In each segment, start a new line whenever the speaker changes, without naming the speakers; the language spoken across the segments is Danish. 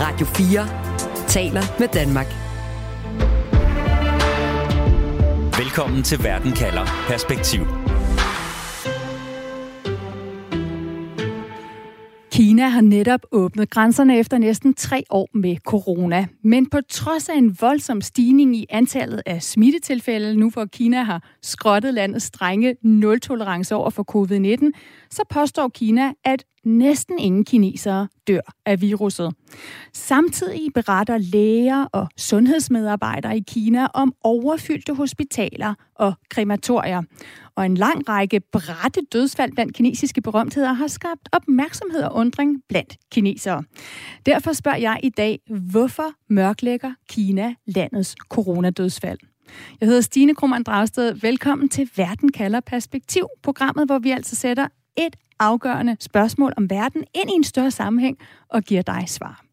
Radio 4 taler med Danmark.
Velkommen til Verden kalder Perspektiv.
Kina har netop åbnet grænserne efter næsten tre år med corona. Men på trods af en voldsom stigning i antallet af smittetilfælde, nu hvor Kina har skrottet landets strenge nul-tolerance over for covid-19, så påstår Kina, at næsten ingen kinesere dør af viruset. Samtidig beretter læger og sundhedsmedarbejdere i Kina om overfyldte hospitaler og krematorier. Og en lang række brætte dødsfald blandt kinesiske berømtheder har skabt opmærksomhed og undring blandt kinesere. Derfor spørger jeg i dag, hvorfor mørklægger Kina landets coronadødsfald? Jeg hedder Stine Krummernd Dragsted. Velkommen til Verden kalder perspektiv, programmet, hvor vi altså sætter et afgørende spørgsmål om verden ind i en større sammenhæng og giver dig svar.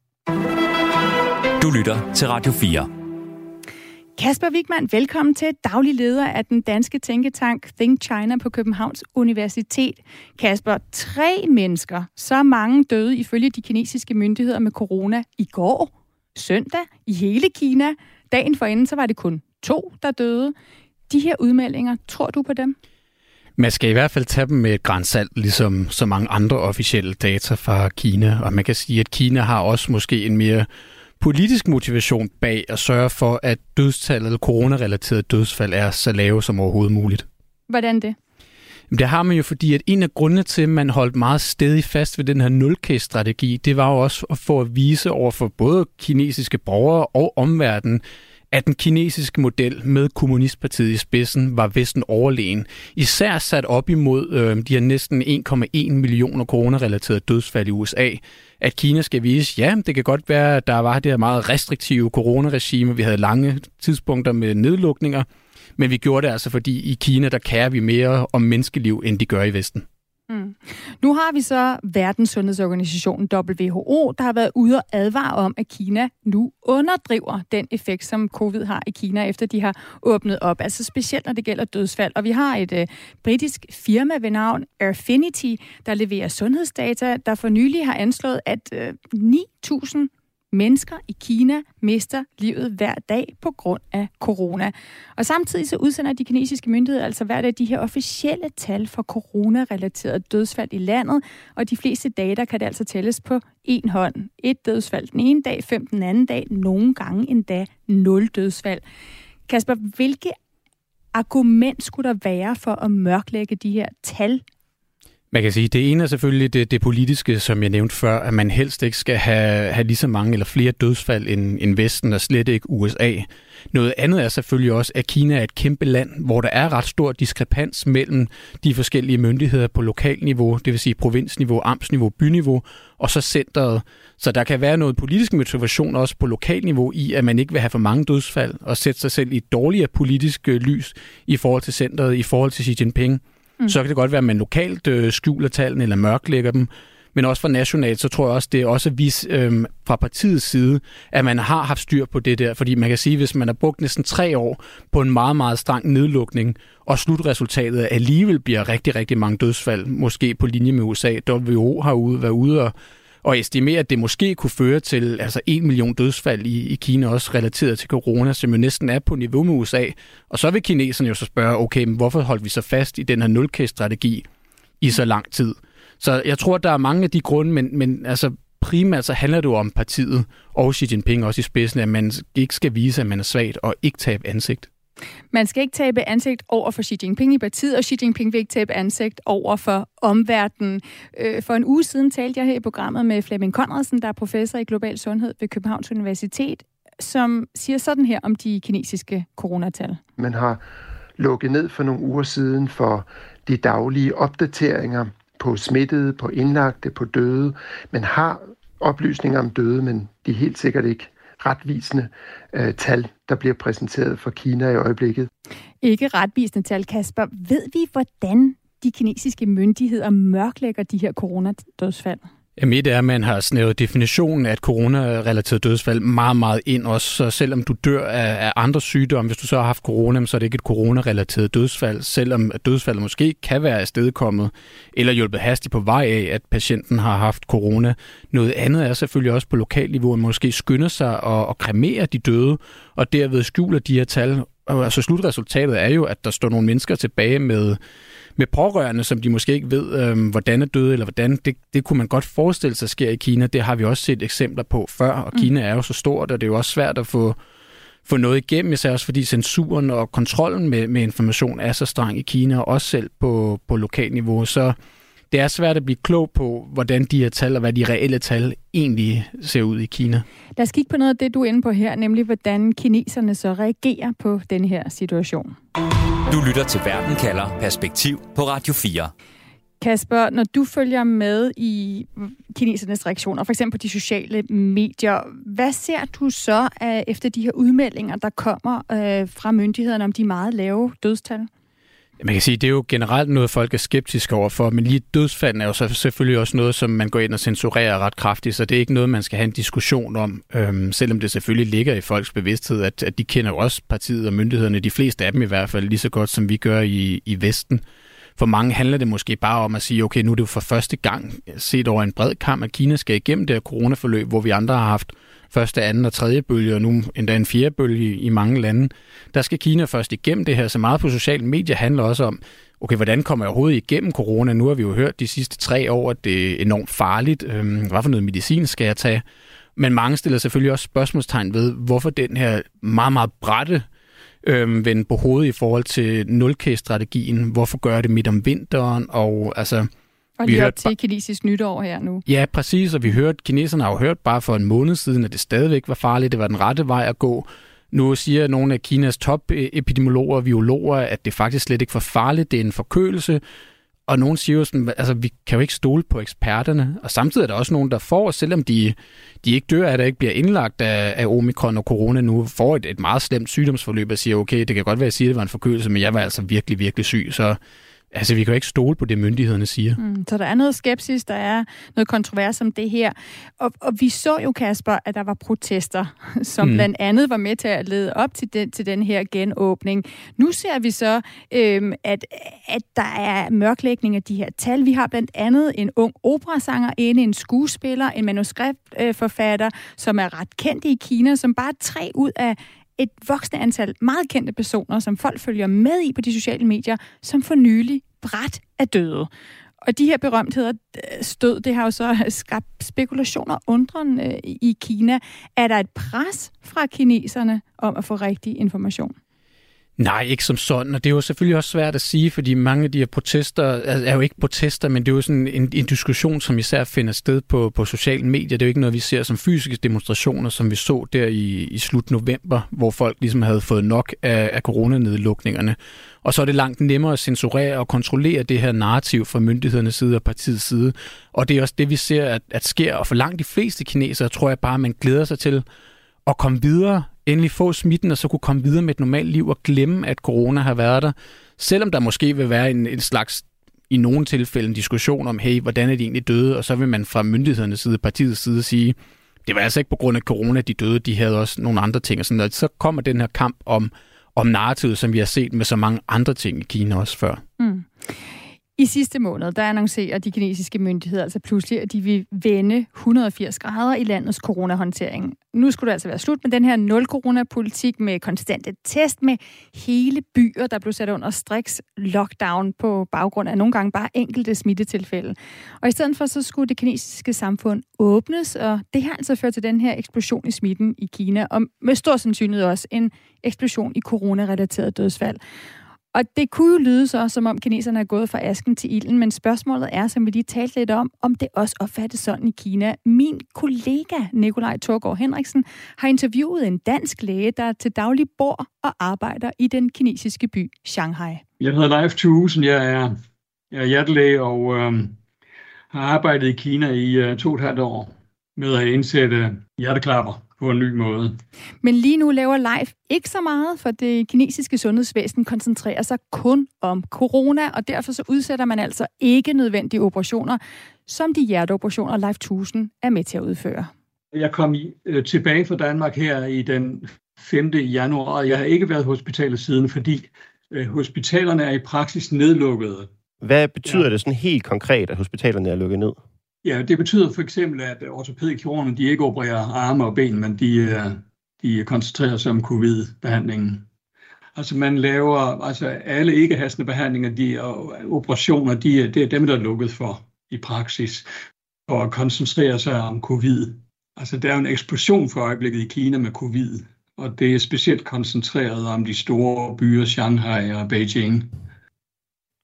Du lytter til Radio 4.
Kasper Wigman, velkommen til daglig leder af den danske tænketank Think China på Københavns Universitet. Kasper, tre mennesker, så mange døde ifølge de kinesiske myndigheder med corona i går, søndag, i hele Kina. Dagen forinden, så var det kun to, der døde. De her udmeldinger, tror du på dem?
Man skal i hvert fald tage dem med et grænsalt, ligesom så mange andre officielle data fra Kina. Og man kan sige, at Kina har også måske en mere politisk motivation bag at sørge for, at dødstallet eller coronarelateret dødsfald er så lave som overhovedet muligt.
Hvordan det?
Det har man jo, fordi at en af grundene til, at man holdt meget stedig fast ved den her nul-case-strategi, det var jo også for at vise over for både kinesiske borgere og omverdenen, at den kinesiske model med Kommunistpartiet i spidsen var Vesten overlegen. Især sat op imod øh, de her næsten 1,1 millioner corona-relaterede dødsfald i USA. At Kina skal vise, ja, det kan godt være, at der var det her meget restriktive coronaregime. Vi havde lange tidspunkter med nedlukninger, men vi gjorde det altså, fordi i Kina, der kærer vi mere om menneskeliv, end de gør i Vesten.
Mm. Nu har vi så Verdens Sundhedsorganisation WHO, der har været ude og advare om, at Kina nu underdriver den effekt, som covid har i Kina, efter de har åbnet op. Altså specielt når det gælder dødsfald. Og vi har et øh, britisk firma ved navn Airfinity, der leverer sundhedsdata, der for nylig har anslået, at øh, 9.000 mennesker i Kina mister livet hver dag på grund af corona. Og samtidig så udsender de kinesiske myndigheder altså hver dag de her officielle tal for coronarelaterede dødsfald i landet, og de fleste data kan det altså tælles på en hånd. Et dødsfald den ene dag, fem den anden dag, nogle gange endda nul dødsfald. Kasper, hvilke argument skulle der være for at mørklægge de her tal
man kan sige, det ene er selvfølgelig det, det politiske, som jeg nævnte før, at man helst ikke skal have, have lige så mange eller flere dødsfald end, end Vesten, og slet ikke USA. Noget andet er selvfølgelig også, at Kina er et kæmpe land, hvor der er ret stor diskrepans mellem de forskellige myndigheder på lokalniveau, det vil sige provinsniveau, amtsniveau, byniveau, og så centret. Så der kan være noget politisk motivation også på lokalniveau i, at man ikke vil have for mange dødsfald og sætte sig selv i et dårligere politisk øh, lys i forhold til centret, i forhold til Xi Jinping. Mm. Så kan det godt være, at man lokalt øh, skjuler tallene eller mørklægger dem. Men også fra nationalt, så tror jeg også, det er også vis øh, fra partiets side, at man har haft styr på det der. Fordi man kan sige, hvis man har brugt næsten tre år på en meget, meget streng nedlukning, og slutresultatet alligevel bliver rigtig, rigtig mange dødsfald, måske på linje med USA. WHO har ude, været ude og og estimerer, at det måske kunne føre til altså 1 million dødsfald i, i Kina, også relateret til corona, som jo næsten er på niveau med USA. Og så vil kineserne jo så spørge, okay, men hvorfor holdt vi så fast i den her nulkæststrategi strategi i så lang tid? Så jeg tror, der er mange af de grunde, men, men altså primært så handler det jo om partiet og Xi Jinping også i spidsen, at man ikke skal vise, at man er svagt og ikke tabe ansigt.
Man skal ikke tabe ansigt over for Xi Jinping i partiet, og Xi Jinping vil ikke tabe ansigt over for omverdenen. Øh, for en uge siden talte jeg her i programmet med Flemming Conradsen, der er professor i global sundhed ved Københavns Universitet, som siger sådan her om de kinesiske coronatal.
Man har lukket ned for nogle uger siden for de daglige opdateringer på smittede, på indlagte, på døde. Man har oplysninger om døde, men de er helt sikkert ikke retvisende øh, tal, der bliver præsenteret for Kina i øjeblikket.
Ikke retvisende tal, Kasper. Ved vi, hvordan de kinesiske myndigheder mørklægger de her coronadødsfald?
Jamen et er, at man har snævet definitionen af et corona-relateret dødsfald meget, meget ind også. Så selvom du dør af, af andre sygdomme, hvis du så har haft corona, så er det ikke et corona-relateret dødsfald. Selvom dødsfaldet måske kan være afstedkommet eller hjulpet hastigt på vej af, at patienten har haft corona. Noget andet er selvfølgelig også på lokalniveau, at man måske skynder sig at, og kremere de døde, og derved skjuler de her tal. Og altså slutresultatet er jo, at der står nogle mennesker tilbage med med pårørende, som de måske ikke ved, øh, hvordan er døde, eller hvordan, det, det kunne man godt forestille sig sker i Kina. Det har vi også set eksempler på før, og mm. Kina er jo så stort, og det er jo også svært at få, få noget igennem, især også fordi censuren og kontrollen med, med information er så streng i Kina, og også selv på, på lokalniveau. Så det er svært at blive klog på, hvordan de her tal og hvad de reelle tal egentlig ser ud i Kina.
Lad os kigge på noget af det, du er inde på her, nemlig hvordan kineserne så reagerer på den her situation.
Du lytter til Verden kalder Perspektiv på Radio 4.
Kasper, når du følger med i kinesernes reaktioner, for eksempel på de sociale medier, hvad ser du så efter de her udmeldinger, der kommer øh, fra myndighederne om de meget lave dødstal?
Man kan sige, det er jo generelt noget, folk er skeptiske overfor, men lige dødsfald er jo så selvfølgelig også noget, som man går ind og censurerer ret kraftigt, så det er ikke noget, man skal have en diskussion om, øhm, selvom det selvfølgelig ligger i folks bevidsthed, at, at de kender jo også partiet og myndighederne, de fleste af dem i hvert fald, lige så godt som vi gør i, i Vesten. For mange handler det måske bare om at sige, okay, nu er det jo for første gang set over en bred kamp, at Kina skal igennem det her coronaforløb, hvor vi andre har haft første, anden og tredje bølge, og nu endda en fjerde bølge i mange lande. Der skal Kina først igennem det her, så meget på sociale medier handler også om, okay, hvordan kommer jeg overhovedet igennem corona? Nu har vi jo hørt de sidste tre år, at det er enormt farligt. Øhm, hvad for noget medicin skal jeg tage? Men mange stiller selvfølgelig også spørgsmålstegn ved, hvorfor den her meget, meget brætte øh, vende på hovedet i forhold til 0 strategien Hvorfor gør det midt om vinteren? Og altså,
og lige op til kinesisk nytår her nu.
Ja, præcis, og vi hørte, kineserne har jo hørt bare for en måned siden, at det stadigvæk var farligt, det var den rette vej at gå. Nu siger nogle af Kinas top-epidemiologer og biologer, at det faktisk slet ikke var farligt, det er en forkølelse. Og nogen siger jo sådan, altså vi kan jo ikke stole på eksperterne. Og samtidig er der også nogen, der får, selvom de, de ikke dør af det, ikke bliver indlagt af, af omikron og corona nu, får et, et meget slemt sygdomsforløb og siger, okay, det kan godt være, at jeg siger, at det var en forkølelse, men jeg var altså virkelig, virkelig syg. Så Altså, vi kan jo ikke stole på det, myndighederne siger.
Mm, så der er noget skepsis, der er noget kontrovers om det her. Og, og vi så jo, Kasper, at der var protester, som mm. blandt andet var med til at lede op til den, til den her genåbning. Nu ser vi så, øhm, at, at der er mørklægning af de her tal. Vi har blandt andet en ung operasanger inde, en skuespiller, en manuskriptforfatter, som er ret kendt i Kina, som bare tre ud af et voksende antal meget kendte personer, som folk følger med i på de sociale medier, som for nylig bræt er døde. Og de her berømtheder øh, stød, det har jo så skabt spekulationer og undren øh, i Kina. Er der et pres fra kineserne om at få rigtig information?
Nej, ikke som sådan, og det er jo selvfølgelig også svært at sige, fordi mange af de her protester er jo ikke protester, men det er jo sådan en, en diskussion, som især finder sted på, på sociale medier. Det er jo ikke noget, vi ser som fysiske demonstrationer, som vi så der i, i slut november, hvor folk ligesom havde fået nok af, af coronanedlukningerne. Og så er det langt nemmere at censurere og kontrollere det her narrativ fra myndighedernes side og partiets side. Og det er også det, vi ser, at, at sker. Og for langt de fleste kinesere tror jeg bare, at man glæder sig til at komme videre endelig få smitten, og så kunne komme videre med et normalt liv og glemme, at corona har været der. Selvom der måske vil være en, en slags i nogle tilfælde en diskussion om, hey, hvordan er de egentlig døde? Og så vil man fra myndighedernes side, partiets side sige, det var altså ikke på grund af corona, de døde, de havde også nogle andre ting. Og sådan, noget. så kommer den her kamp om, om narrativet, som vi har set med så mange andre ting i Kina også før. Mm.
I sidste måned, der annoncerer de kinesiske myndigheder altså pludselig, at de vil vende 180 grader i landets coronahåndtering. Nu skulle det altså være slut med den her nul-corona-politik med konstante test med hele byer, der blev sat under striks lockdown på baggrund af nogle gange bare enkelte smittetilfælde. Og i stedet for, så skulle det kinesiske samfund åbnes, og det har altså ført til den her eksplosion i smitten i Kina, og med stor sandsynlighed også en eksplosion i coronarelateret dødsfald. Og det kunne jo lyde så, som om kineserne er gået fra asken til ilden, men spørgsmålet er, som vi lige talte lidt om, om det også opfattes sådan i Kina. Min kollega Nikolaj Torgård Henriksen har interviewet en dansk læge, der til daglig bor og arbejder i den kinesiske by Shanghai.
Jeg hedder Leif Thuesen, jeg er, jeg er hjertelæge og øh, har arbejdet i Kina i øh, to og et halvt år med at indsætte hjerteklapper på en ny måde.
Men lige nu laver Life ikke så meget, for det kinesiske sundhedsvæsen koncentrerer sig kun om corona, og derfor så udsætter man altså ikke nødvendige operationer, som de hjerteoperationer Life 1000 er med til at udføre.
Jeg kom i, øh, tilbage fra Danmark her i den 5. januar, og jeg har ikke været på hospitalet siden, fordi øh, hospitalerne er i praksis nedlukkede.
Hvad betyder ja. det sådan helt konkret, at hospitalerne er lukket ned?
Ja, det betyder for eksempel, at ortopædkirurgerne de ikke opererer arme og ben, men de, øh, de koncentrerer sig om covid-behandlingen. Altså man laver, altså alle ikke-hastende behandlinger, de og operationer, de, det er dem, der er lukket for i praksis, for at koncentrere sig om covid. Altså der er en eksplosion for øjeblikket i Kina med covid, og det er specielt koncentreret om de store byer, Shanghai og Beijing.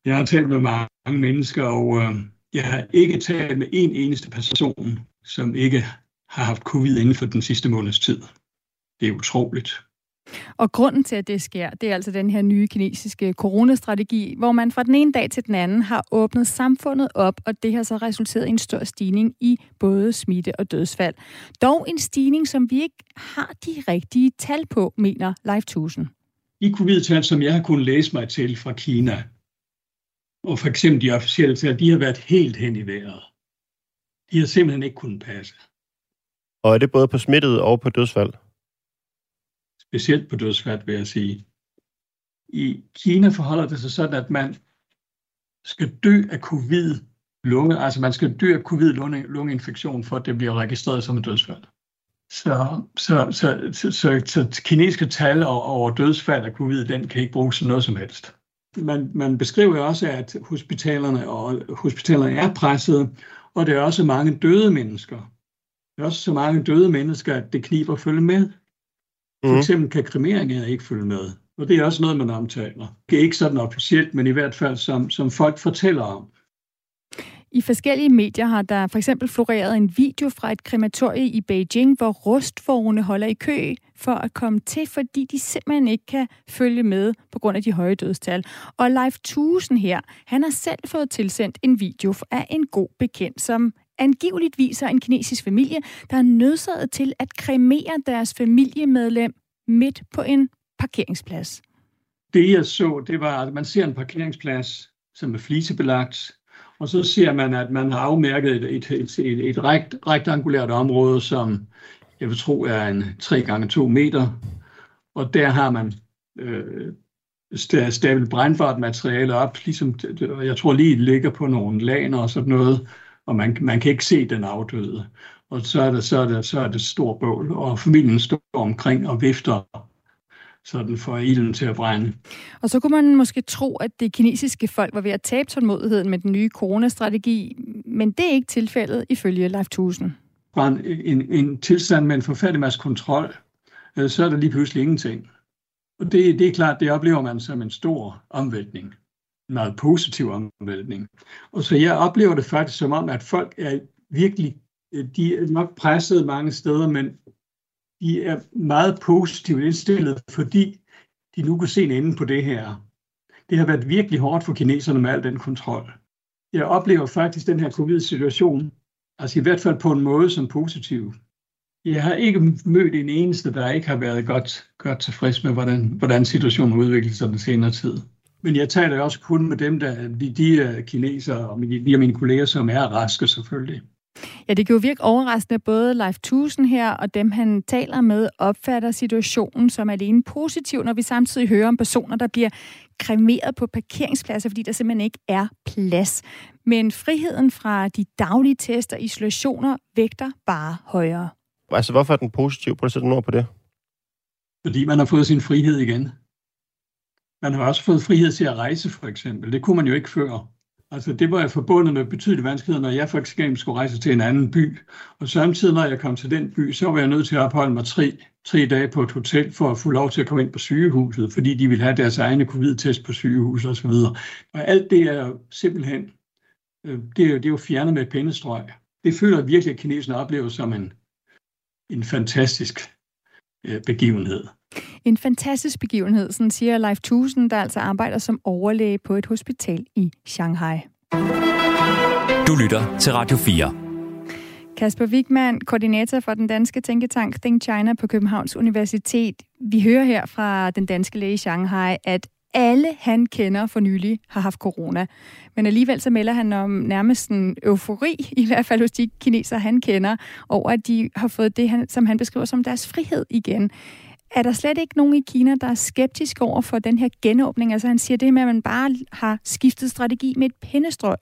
Jeg har talt med mange mennesker, og øh, jeg har ikke talt med en eneste person, som ikke har haft covid inden for den sidste måneds tid. Det er utroligt.
Og grunden til, at det sker, det er altså den her nye kinesiske coronastrategi, hvor man fra den ene dag til den anden har åbnet samfundet op, og det har så resulteret i en stor stigning i både smitte og dødsfald. Dog en stigning, som vi ikke har de rigtige tal på, mener Life 1000.
De covid-tal, som jeg har kunnet læse mig til fra Kina, og for eksempel de officielle tal, de har været helt hen i vejret. De har simpelthen ikke kunnet passe.
Og er det både på smittet og på dødsfald?
Specielt på dødsfald, vil jeg sige. I Kina forholder det sig sådan, at man skal dø af covid lunge, altså man skal dø af covid lungeinfektion, for at det bliver registreret som en dødsfald. Så, så, så, så, så, så kinesiske tal over dødsfald af covid, den kan ikke bruges til noget som helst man, man beskriver også, at hospitalerne og hospitalerne er presset, og der er også mange døde mennesker. Der er også så mange døde mennesker, at det kniber at følge med. For mhm. eksempel kan kremeringen ikke følge med. Og det er også noget, man omtaler. Det er ikke sådan officielt, men i hvert fald som, som folk fortæller om.
I forskellige medier har der for eksempel floreret en video fra et krematorie i Beijing, hvor rustvogne holder i kø for at komme til, fordi de simpelthen ikke kan følge med på grund af de høje dødstal. Og Life 1000 her, han har selv fået tilsendt en video af en god bekendt, som angiveligt viser en kinesisk familie, der er nødsaget til at kremere deres familiemedlem midt på en parkeringsplads.
Det jeg så, det var, at man ser en parkeringsplads, som er flisebelagt, og så ser man, at man har afmærket et, et, et, et, et rekt, rektangulært område, som jeg vil tro er en 3 gange 2 meter. Og der har man øh, stablet brændbart materiale op, ligesom jeg tror lige ligger på nogle laner og sådan noget, og man, man kan ikke se den afdøde. Og så er det, så er det, så er det stor bål, og familien står omkring og vifter så den får ilden til at brænde.
Og så kunne man måske tro, at det kinesiske folk var ved at tabe tålmodigheden med den nye coronastrategi, men det er ikke tilfældet ifølge Life 1000.
Fra en, en, en tilstand med en forfærdelig masse kontrol, øh, så er der lige pludselig ingenting. Og det, det er klart, det oplever man som en stor omvæltning. En meget positiv omvæltning. Og så jeg oplever det faktisk som om, at folk er virkelig, øh, de er nok presset mange steder, men de er meget positivt indstillet, fordi de nu kan se en ende på det her. Det har været virkelig hårdt for kineserne med al den kontrol. Jeg oplever faktisk den her covid-situation, altså i hvert fald på en måde som positiv. Jeg har ikke mødt en eneste, der ikke har været godt, godt tilfreds med, hvordan, hvordan situationen udvikler sig den senere tid. Men jeg taler også kun med dem, der, de, de kinesere og de af mine kolleger, som er raske selvfølgelig.
Ja, det kan jo virke overraskende, at både Life 1000 her og dem, han taler med, opfatter situationen som alene positiv, når vi samtidig hører om personer, der bliver kremeret på parkeringspladser, fordi der simpelthen ikke er plads. Men friheden fra de daglige tester og isolationer vægter bare højere.
Altså, hvorfor er den positiv? Prøv at sætte ord på det.
Fordi man har fået sin frihed igen. Man har også fået frihed til at rejse, for eksempel. Det kunne man jo ikke før. Altså det var jeg forbundet med betydelige vanskeligheder, når jeg for eksempel skulle rejse til en anden by. Og samtidig, når jeg kom til den by, så var jeg nødt til at opholde mig tre, tre dage på et hotel for at få lov til at komme ind på sygehuset, fordi de ville have deres egne covid-test på sygehuset osv. Og, og alt det er simpelthen, øh, det er, det er jo fjernet med et pindestrøg. Det føler jeg virkelig, at kineserne oplever som en, en fantastisk øh, begivenhed.
En fantastisk begivenhed, sådan siger Life 1000, der altså arbejder som overlæge på et hospital i Shanghai.
Du lytter til Radio 4.
Kasper Wigman, koordinator for den danske tænketank Think China på Københavns Universitet. Vi hører her fra den danske læge i Shanghai, at alle han kender for nylig har haft corona. Men alligevel så melder han om nærmest en eufori, i hvert fald hos de kinesere, han kender, over at de har fået det, som han beskriver som deres frihed igen. Er der slet ikke nogen i Kina, der er skeptisk over for den her genåbning? Altså han siger det med, at man bare har skiftet strategi med et pindestrøg.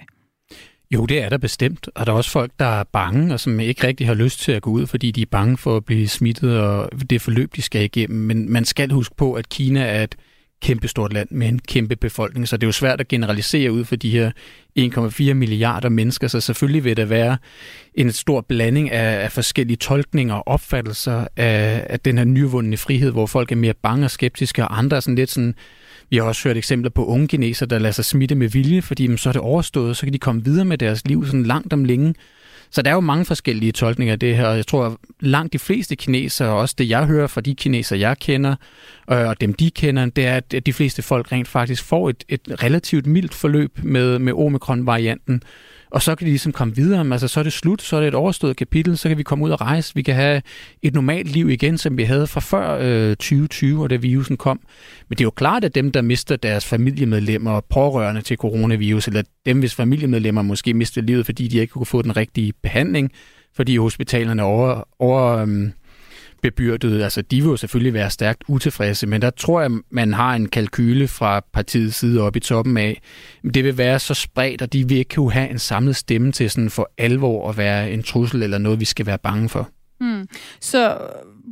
Jo, det er der bestemt. Og der er også folk, der er bange, og som ikke rigtig har lyst til at gå ud, fordi de er bange for at blive smittet og det forløb, de skal igennem. Men man skal huske på, at Kina er et kæmpestort land med en kæmpe befolkning, så det er jo svært at generalisere ud for de her 1,4 milliarder mennesker, så selvfølgelig vil der være en stor blanding af, af forskellige tolkninger og opfattelser af, af den her nyvundne frihed, hvor folk er mere bange og skeptiske, og andre er sådan lidt sådan, vi har også hørt eksempler på unge kineser, der lader sig smitte med vilje, fordi jamen, så er det overstået, så kan de komme videre med deres liv sådan langt om længe. Så der er jo mange forskellige tolkninger af det her, og jeg tror, at langt de fleste kinesere, også det jeg hører fra de kinesere, jeg kender, øh, og dem de kender, det er, at de fleste folk rent faktisk får et, et relativt mildt forløb med, med omikron-varianten, og så kan de ligesom komme videre. Altså, så er det slut, så er det et overstået kapitel, så kan vi komme ud og rejse. Vi kan have et normalt liv igen, som vi havde fra før øh, 2020, og da virusen kom. Men det er jo klart, at dem, der mister deres familiemedlemmer og pårørende til coronavirus, eller dem, hvis familiemedlemmer måske mister livet, fordi de ikke kunne få den rigtige behandling, fordi hospitalerne over, over øhm, bebyrdede, Altså, de vil jo selvfølgelig være stærkt utilfredse, men der tror jeg, man har en kalkyle fra partiets side op i toppen af. Det vil være så spredt, og de vil ikke kunne have en samlet stemme til sådan for alvor at være en trussel eller noget, vi skal være bange for.
Mm. Så øh,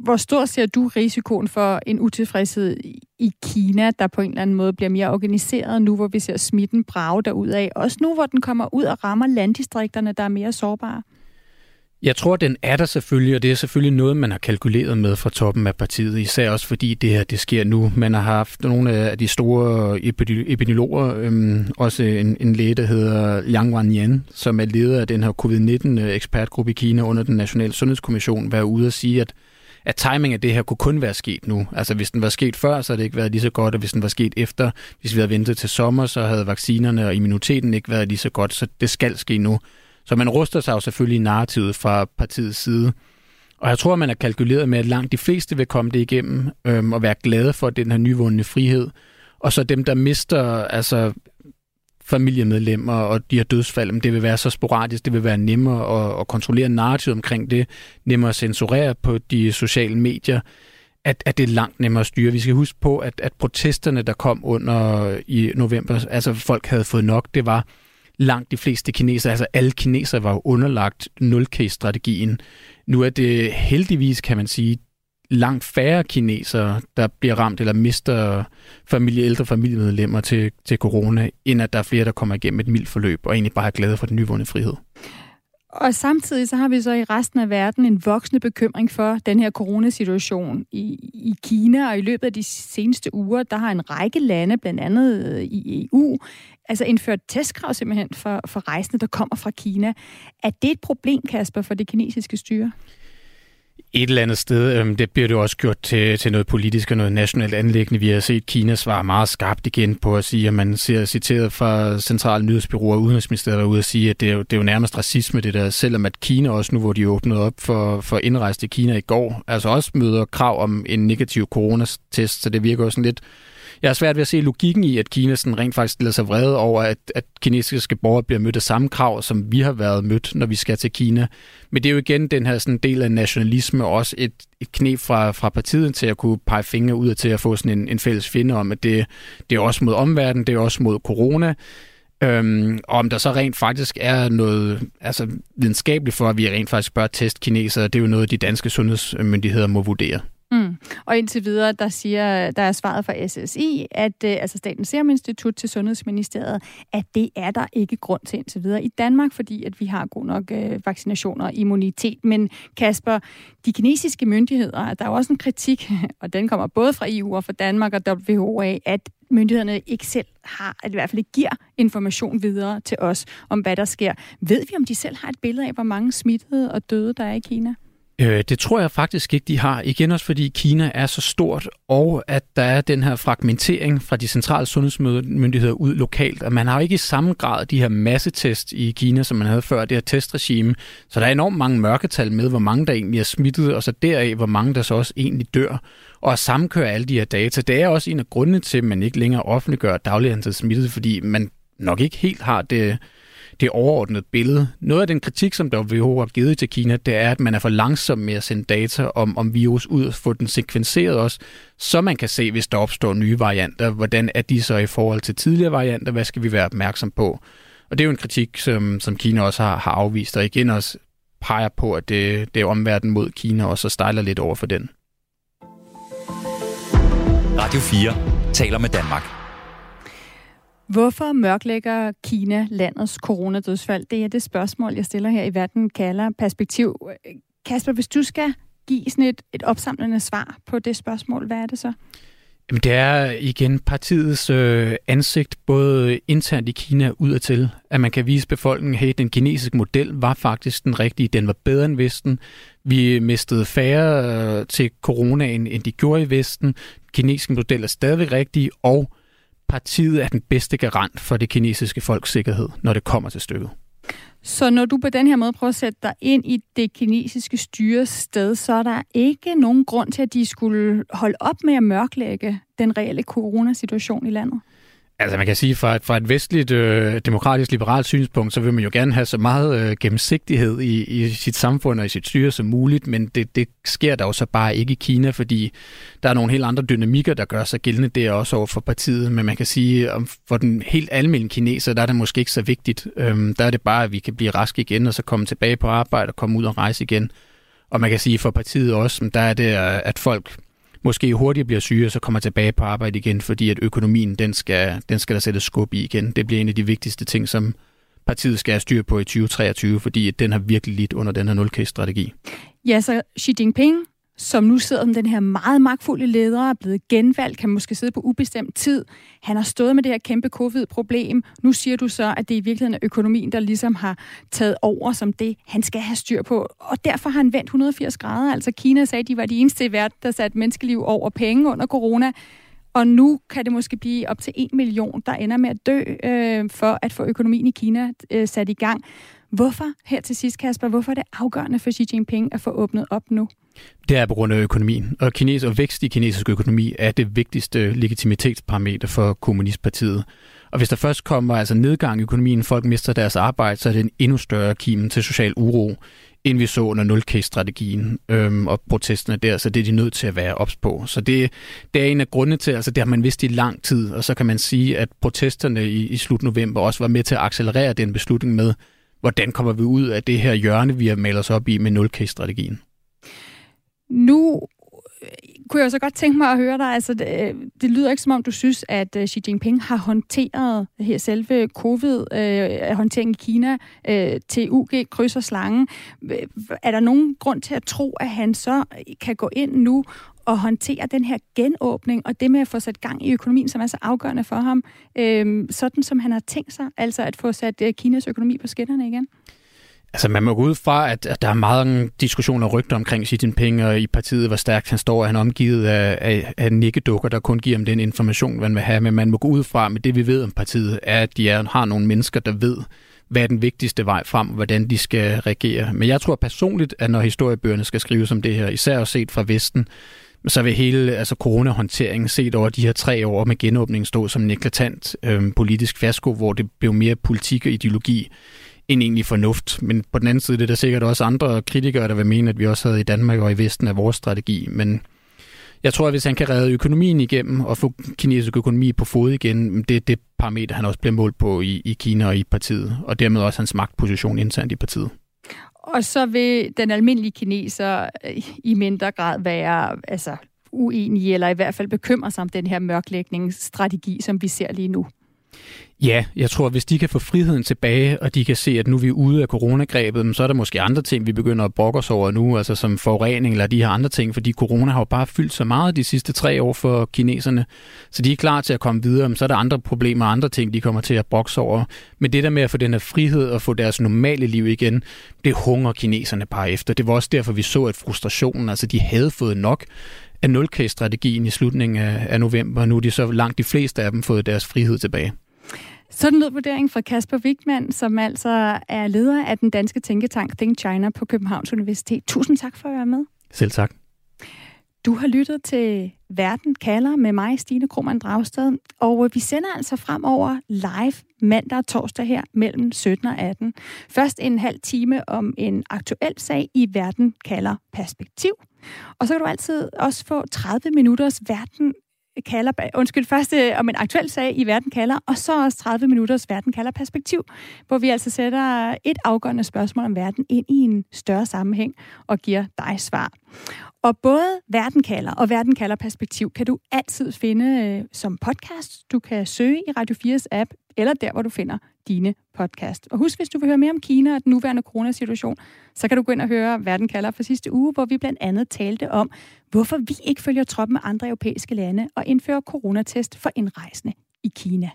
hvor stor ser du risikoen for en utilfredshed i Kina, der på en eller anden måde bliver mere organiseret nu, hvor vi ser smitten brage af, også nu, hvor den kommer ud og rammer landdistrikterne, der er mere sårbare?
Jeg tror, den er der selvfølgelig, og det er selvfølgelig noget, man har kalkuleret med fra toppen af partiet, især også fordi det her det sker nu. Man har haft nogle af de store epidemiologer, øhm, også en, en læge, der hedder Yang Wanyan, som er leder af den her covid-19-ekspertgruppe øh, i Kina under den nationale sundhedskommission, været ude og sige, at at timing af det her kunne kun være sket nu. Altså hvis den var sket før, så havde det ikke været lige så godt, og hvis den var sket efter, hvis vi havde ventet til sommer, så havde vaccinerne og immuniteten ikke været lige så godt, så det skal ske nu. Så man ruster sig jo selvfølgelig i narrativet fra partiets side. Og jeg tror, man har kalkuleret med, at langt de fleste vil komme det igennem øhm, og være glade for den her nyvundne frihed. Og så dem, der mister altså, familiemedlemmer og de her dødsfald, det vil være så sporadisk, det vil være nemmere at, at kontrollere narrativet omkring det, nemmere at censurere på de sociale medier, at, at det er langt nemmere at styre. Vi skal huske på, at, at protesterne, der kom under i november, altså folk havde fået nok, det var langt de fleste kinesere, altså alle kinesere var jo underlagt 0K-strategien. Nu er det heldigvis, kan man sige, langt færre kinesere, der bliver ramt eller mister familie, ældre familiemedlemmer til, til corona, end at der er flere, der kommer igennem et mildt forløb og egentlig bare er glade for den nyvundne frihed.
Og samtidig så har vi så i resten af verden en voksende bekymring for den her coronasituation i, i Kina, og i løbet af de seneste uger, der har en række lande, blandt andet øh, i EU, altså indført testkrav simpelthen for, for rejsende, der kommer fra Kina. Er det et problem, Kasper, for det kinesiske styre?
Et eller andet sted, øhm, det bliver det også gjort til, til noget politisk og noget nationalt anlæggende. Vi har set Kina svare meget skarpt igen på at sige, at man ser citeret fra Centrale nyhedsbyråer og Udenrigsministeriet derude at sige, at det er, jo, det er jo nærmest racisme det der, selvom at Kina også nu, hvor de åbnede op for, for indrejse til Kina i går, altså også møder krav om en negativ coronatest, så det virker også sådan lidt jeg har svært ved at se logikken i, at Kina sådan rent faktisk lader sig vrede over, at, at kinesiske borgere bliver mødt af samme krav, som vi har været mødt, når vi skal til Kina. Men det er jo igen den her sådan del af nationalisme, og også et, et knep fra, fra partiet til at kunne pege fingre ud til at få sådan en, en fælles finde om, at det, det er også mod omverdenen, det er også mod corona. Øhm, og om der så rent faktisk er noget altså, videnskabeligt for, at vi rent faktisk bør teste kinesere, det er jo noget, de danske sundhedsmyndigheder må vurdere.
Mm. Og indtil videre, der siger, der er svaret fra SSI, at øh, altså Statens Serum Institut til Sundhedsministeriet, at det er der ikke grund til indtil videre i Danmark, fordi at vi har god nok øh, vaccinationer og immunitet. Men Kasper, de kinesiske myndigheder, der er jo også en kritik, og den kommer både fra EU og fra Danmark og WHO af, at myndighederne ikke selv har, at i hvert fald ikke giver information videre til os om, hvad der sker. Ved vi, om de selv har et billede af, hvor mange smittede og døde der er i Kina?
Øh, det tror jeg faktisk ikke, de har. Igen også fordi Kina er så stort, og at der er den her fragmentering fra de centrale sundhedsmyndigheder ud lokalt. At man har ikke i samme grad de her massetest i Kina, som man havde før, det her testregime. Så der er enormt mange mørketal med, hvor mange der egentlig er smittet, og så deraf, hvor mange der så også egentlig dør. Og at samkøre alle de her data, det er også en af grundene til, at man ikke længere offentliggør daglig antal smittede, fordi man nok ikke helt har det, det overordnede billede. Noget af den kritik, som der WHO har givet til Kina, det er, at man er for langsom med at sende data om, om virus ud og få den sekvenseret også, så man kan se, hvis der opstår nye varianter, hvordan er de så i forhold til tidligere varianter, hvad skal vi være opmærksom på? Og det er jo en kritik, som, som Kina også har, har afvist, og igen også peger på, at det, det er omverdenen mod Kina, og så stejler lidt over for den.
Radio 4 taler med Danmark.
Hvorfor mørklægger Kina landets coronadødsfald? Det er det spørgsmål, jeg stiller her i Verden kalder perspektiv. Kasper, hvis du skal give sådan et, et opsamlende svar på det spørgsmål, hvad er det så?
Jamen, det er igen partiets øh, ansigt, både internt i Kina og udadtil, at man kan vise befolkningen, at hey, den kinesiske model var faktisk den rigtige, den var bedre end Vesten. Vi mistede færre øh, til coronaen, end de gjorde i Vesten. Den kinesiske model er stadig rigtig, og partiet er den bedste garant for det kinesiske folks sikkerhed, når det kommer til stykket.
Så når du på den her måde prøver at sætte dig ind i det kinesiske styres sted, så er der ikke nogen grund til, at de skulle holde op med at mørklægge den reelle coronasituation i landet?
Altså man kan sige, fra et, fra et vestligt øh, demokratisk liberalt synspunkt, så vil man jo gerne have så meget øh, gennemsigtighed i, i sit samfund og i sit styre som muligt, men det, det sker der jo så bare ikke i Kina, fordi der er nogle helt andre dynamikker, der gør sig gældende der også over for partiet, men man kan sige, om for den helt almindelige kineser, der er det måske ikke så vigtigt. Øhm, der er det bare, at vi kan blive raske igen, og så komme tilbage på arbejde og komme ud og rejse igen. Og man kan sige, for partiet også, der er det, øh, at folk måske hurtigt bliver syge, og så kommer tilbage på arbejde igen, fordi at økonomien, den skal, den skal der sættes skub i igen. Det bliver en af de vigtigste ting, som partiet skal have styr på i 2023, fordi den har virkelig lidt under den her nul strategi
Ja, så Xi Jinping som nu sidder som den her meget magtfulde leder, er blevet genvalgt, kan måske sidde på ubestemt tid. Han har stået med det her kæmpe covid-problem. Nu siger du så, at det i virkeligheden er økonomien, der ligesom har taget over som det, han skal have styr på. Og derfor har han vendt 180 grader. Altså Kina sagde, at de var de eneste i verden, der satte menneskeliv over penge under corona. Og nu kan det måske blive op til en million, der ender med at dø øh, for at få økonomien i Kina øh, sat i gang. Hvorfor, her til sidst Kasper, hvorfor er det afgørende for Xi Jinping at få åbnet op nu?
Det er på grund af økonomien. Og, kines, og vækst i kinesisk økonomi er det vigtigste legitimitetsparameter for Kommunistpartiet. Og hvis der først kommer altså nedgang i økonomien, folk mister deres arbejde, så er det en endnu større kimen til social uro, end vi så under 0 strategien øhm, og protesterne der, så det er de nødt til at være ops på. Så det, det er en af grundene til, altså det har man vidst i lang tid, og så kan man sige, at protesterne i, i slut november også var med til at accelerere den beslutning med, hvordan kommer vi ud af det her hjørne, vi har malet os op i med 0 strategien
nu øh, kunne jeg så godt tænke mig at høre dig, altså det, øh, det lyder ikke som om, du synes, at øh, Xi Jinping har håndteret her selve covid-håndteringen øh, i Kina øh, til UG, kryds og slange. Er der nogen grund til at tro, at han så kan gå ind nu og håndtere den her genåbning, og det med at få sat gang i økonomien, som er så afgørende for ham, øh, sådan som han har tænkt sig, altså at få sat øh, Kinas økonomi på skinnerne igen?
Altså man må gå ud fra, at, at der er meget diskussioner og rygter omkring Xi Jinping og i partiet, hvor stærkt han står. og Han er omgivet af, af, af nikkedukker, der kun giver ham den information, man vil have. Men man må gå ud fra, med det vi ved om partiet, er, at de er, har nogle mennesker, der ved, hvad er den vigtigste vej frem, hvordan de skal reagere. Men jeg tror personligt, at når historiebøgerne skal skrives om det her, især også set fra Vesten, så vil hele altså coronahåndteringen set over de her tre år med genåbning stå som en eklatant øh, politisk fiasko, hvor det blev mere politik og ideologi en egentlig fornuft. Men på den anden side det er der sikkert også andre kritikere, der vil mene, at vi også havde i Danmark og i Vesten af vores strategi. Men jeg tror, at hvis han kan redde økonomien igennem og få kinesisk økonomi på fod igen, det er det parameter, han også bliver målt på i, i Kina og i partiet, og dermed også hans magtposition internt i partiet.
Og så vil den almindelige kineser øh, i mindre grad være altså, uenige, eller i hvert fald bekymre sig om den her mørklægningsstrategi, som vi ser lige nu.
Ja, jeg tror, hvis de kan få friheden tilbage, og de kan se, at nu vi er ude af coronagrebet, så er der måske andre ting, vi begynder at brokke os over nu, altså som forurening eller de her andre ting, fordi corona har jo bare fyldt så meget de sidste tre år for kineserne, så de er klar til at komme videre, men så er der andre problemer og andre ting, de kommer til at brokke over. Men det der med at få den her frihed og få deres normale liv igen, det hunger kineserne bare efter. Det var også derfor, vi så, at frustrationen, altså de havde fået nok af nulcase-strategien i slutningen af november, og nu er de så langt de fleste af dem fået deres frihed tilbage.
Sådan lød vurderingen fra Kasper Wigman, som altså er leder af den danske tænketank Think China på Københavns Universitet. Tusind tak for at være med.
Selv tak.
Du har lyttet til Verden kalder med mig, Stine Krohmann Dragsted, og vi sender altså fremover live mandag og torsdag her mellem 17 og 18. Først en halv time om en aktuel sag i Verden kalder perspektiv. Og så kan du altid også få 30 minutters Verden kalder, undskyld, først øh, om en aktuel sag i Verden kalder, og så også 30 minutters Verden kalder perspektiv, hvor vi altså sætter et afgørende spørgsmål om verden ind i en større sammenhæng og giver dig svar. Og både Verden kalder og Verden kalder perspektiv kan du altid finde øh, som podcast. Du kan søge i Radio 4's app, eller der, hvor du finder dine podcast. Og husk, hvis du vil høre mere om Kina og den nuværende coronasituation, så kan du gå ind og høre Verden kalder for sidste uge, hvor vi blandt andet talte om, hvorfor vi ikke følger trop med andre europæiske lande og indfører coronatest for indrejsende i Kina.